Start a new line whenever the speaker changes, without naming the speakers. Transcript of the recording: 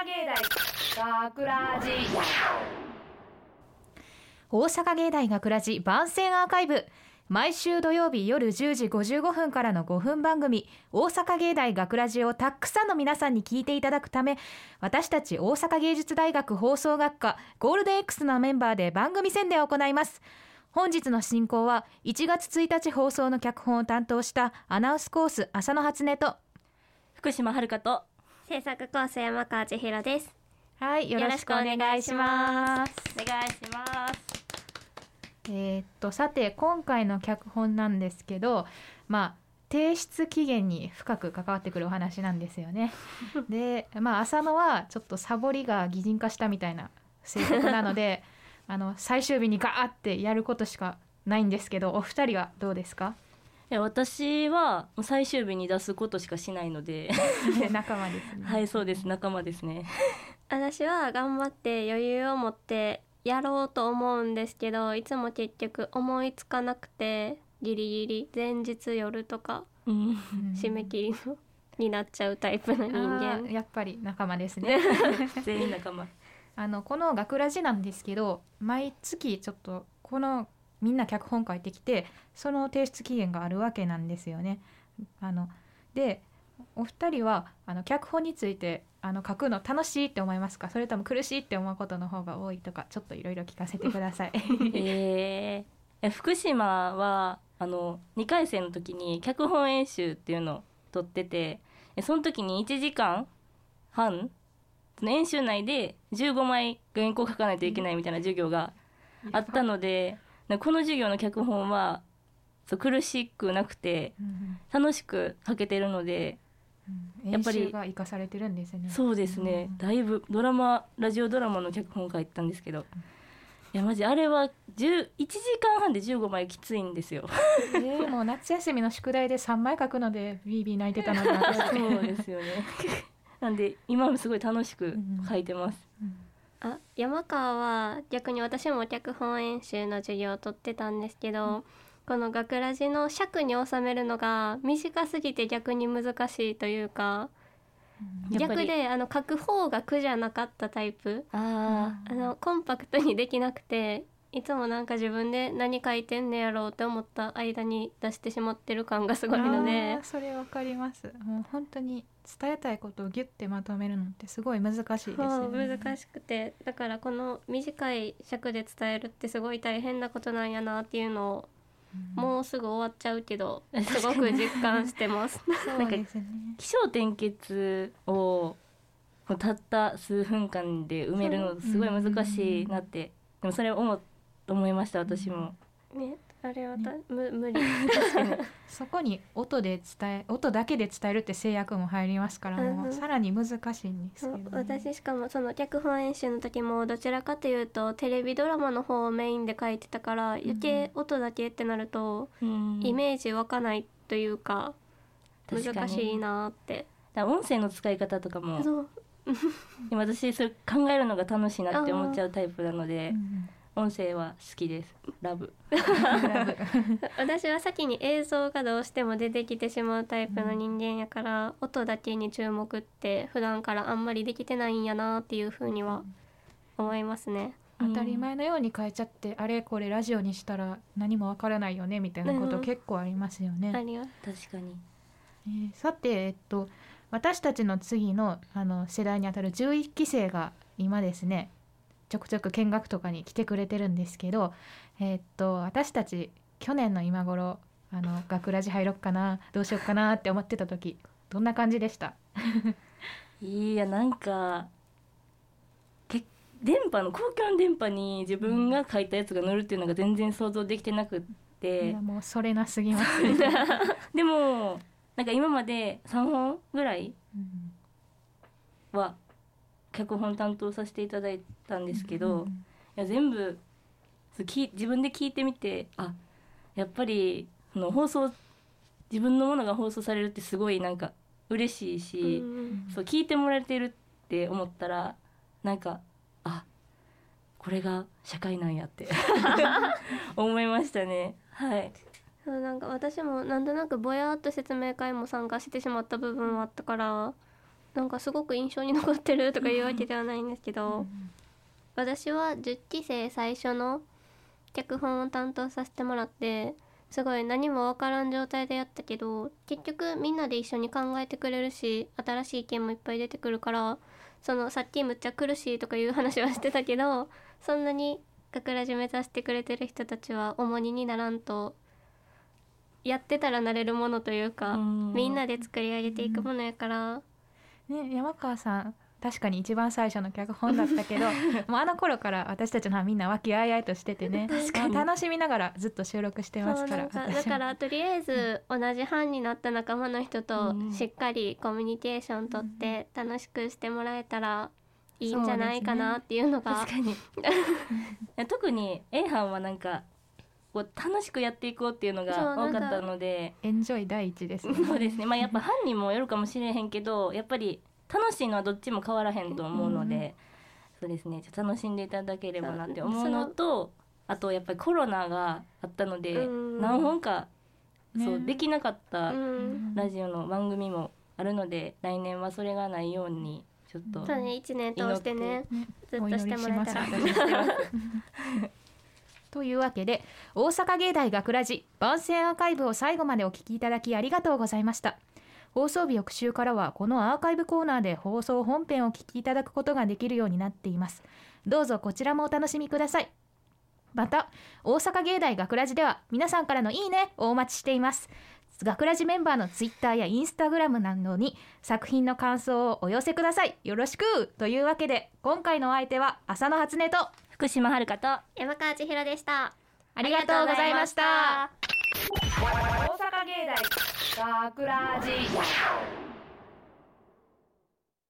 阪芸大学ラジ
大阪芸大学ラジ番宣アーカイブ。毎週土曜日夜10時55分からの5分番組「大阪芸大学ラジをたくさんの皆さんに聞いていただくため私たち大阪芸術大学放送学科ゴールデン X のメンバーで番組宣伝を行います。本日の進行は1月1日放送の脚本を担当したアナウンスコース浅野初音と
福島遥と
制作コース山川千尋です。
はいよろしくお願いします
お願いします
えーっとさて今回の脚本なんですけどまあ提出期限に深く関わってくるお話なんですよね。でまあ浅野はちょっとサボりが擬人化したみたいな性格なので あの最終日にガーってやることしかないんですけどお二人はどうですか？
いや私はもう最終日に出すことしかしないので
仲間ですね。
はいそうです仲間ですね
私は頑張って余裕を持ってやろうと思うんですけど、いつも結局思いつかなくてギリギリ前日夜とか締め切りのになっちゃうタイプの人間。
やっぱり仲間ですね。
全員仲間
あのこの学ラジなんですけど毎月ちょっとこのみんな脚本書いてきてその提出期限があるわけなんですよね。あのでお二人はあの脚本についてあの書くの楽しいって思いますか？それとも苦しいって思うことの方が多いとかちょっといろいろ聞かせてください。
えー福島はあの2回生の時に脚本演習っていうのを取っててその時に1時間半その演習内で15枚原稿書かないといけないみたいな授業があったのでこの授業の脚本はそう苦しくなくて
うん
楽しく書けてるので
うん。
やっぱり
演習が生かされてるんですね。
そうですね、
うん
だいぶドラマラジオドラマの脚本書いてたんですけど。いやマジあれは10 1時間半で15枚きついんですよ。
えーもう夏休みの宿題で3枚書くのでビービー泣いてたので私
そうですよね。なんで今もすごい楽しく書いてます、
あ山川は逆に私も脚本演習の授業を取ってたんですけど、この学ラジの尺に収めるのが短すぎて逆に難しいというか
やっぱり
逆であの書く方が苦じゃなかったタイプ。
あ
あのコンパクトにできなくていつもなんか自分で何書いてんねやろうって思った間に出してしまってる感がすごいので
それわかります。もう本当に伝えたいことをギュッてまとめるのってすごい難しいですね。
難しくて。だからこの短い尺で伝えるってすごい大変なことなんやなっていうのをもうすぐ終わっちゃうけどすごく実感してます。
そうですね。
起承転結をたった数分間で埋めるのすごい難しいなってでもそれを思思いました私も、
ねあれはた、む無理。
そこに音で伝え音だけで伝えるって制約も入りますからも
う
さらに難しいんですけど、ね、
私しかもその脚本演習の時もどちらかというとテレビドラマの方をメインで書いてたから余計音だけってなると
うん。
イメージ湧かないというか難しいなーって。
だ音声の使い方とかも私それ考えるのが楽しいなって思っちゃうタイプなので
うん
音声は好きです。ラブ。
私は先に映像がどうしても出てきてしまうタイプの人間やから、音だけに注目って普段からあんまりできてないんやなっていうふうには思いますね。
当たり前のように変えちゃって、あれこれラジオにしたら何もわからないよねみたいなこと
うん。
結構ありますよね、
ありが
確かに。
えーさてえっと私たちの次のあの世代にあたる11期生が今ですねちょくちょく見学とかに来てくれてるんですけどえっと私たち去年の今頃あの学ラジ入ろっかなどうしようかなって思ってた時どんな感じでした？
いやなんかけ電波の公共の電波に自分が書いたやつが乗るっていうのが全然想像できてなくっ
い
て
やもうそれなすぎます、
でもなんか今まで3本ぐらい
うん
は脚本担当させていただいたんですけど、い
うん
や全部そうき自分で聞いてみてあやっぱりその放送自分のものが放送されるってすごいなんか嬉しいし、
うん
そう聞いてもらえてるって思ったらなんかあこれが社会なんやって 思いましたね。はい。
そうなんか私もなんとなくぼやっと説明会も参加してしまった部分はあったからなんかすごく印象に残ってるとかいうわけではないんですけど、私は10期生最初の脚本を担当させてもらってすごい何もわからん状態でやったけど結局みんなで一緒に考えてくれるし新しい意見もいっぱい出てくるからそのさっきむっちゃ苦しいとかいう話はしてたけどそんなに学ラジ目指してくれてる人たちは重荷にならんとやってたらなれるものというか
うん。
みんなで作り上げていくものやから
ね、山川さん確かに一番最初の脚本だったけど もうあの頃から私たちのはみんな和気あいあいとしててね
に。
楽しみながらずっと収録してますから
だからとりあえず同じ班になった仲間の人と
うん。
しっかりコミュニケーションとって楽しくしてもらえたらいいんじゃないかなっていうのが。
確かに。特に A 班はなんかこう楽しくやっていこうっていうのが多かったので。
エンジョイ第一ですね。
そうですね。まあやっぱ犯人もよるかもしれへんけどやっぱり楽しいのはどっちも変わらへんと思うので、そうですね。ちょっと楽しんでいただければなって思うのとあとやっぱりコロナがあったので
うん
何本かそう
ね
できなかった
うん
ラジオの番組もあるので来年はそれがないようにちょっと
そうね1年通してね
ね
ずっとしてもらえたら
というわけで大阪芸大学ラジ番宣アーカイブを最後までお聞きいただきありがとうございました。放送日翌週からはこのアーカイブコーナーで放送本編をお聞きいただくことができるようになっています。どうぞこちらもお楽しみください。また大阪芸大学ラジでは皆さんからのいいねをお待ちしています。学ラジメンバーのツイッターやインスタグラムなどに作品の感想をお寄せください。よろしくというわけで今回のお相手は浅野初音と
福島遥と
山川千尋でした。
ありがとうございました。
大阪芸大学ラジ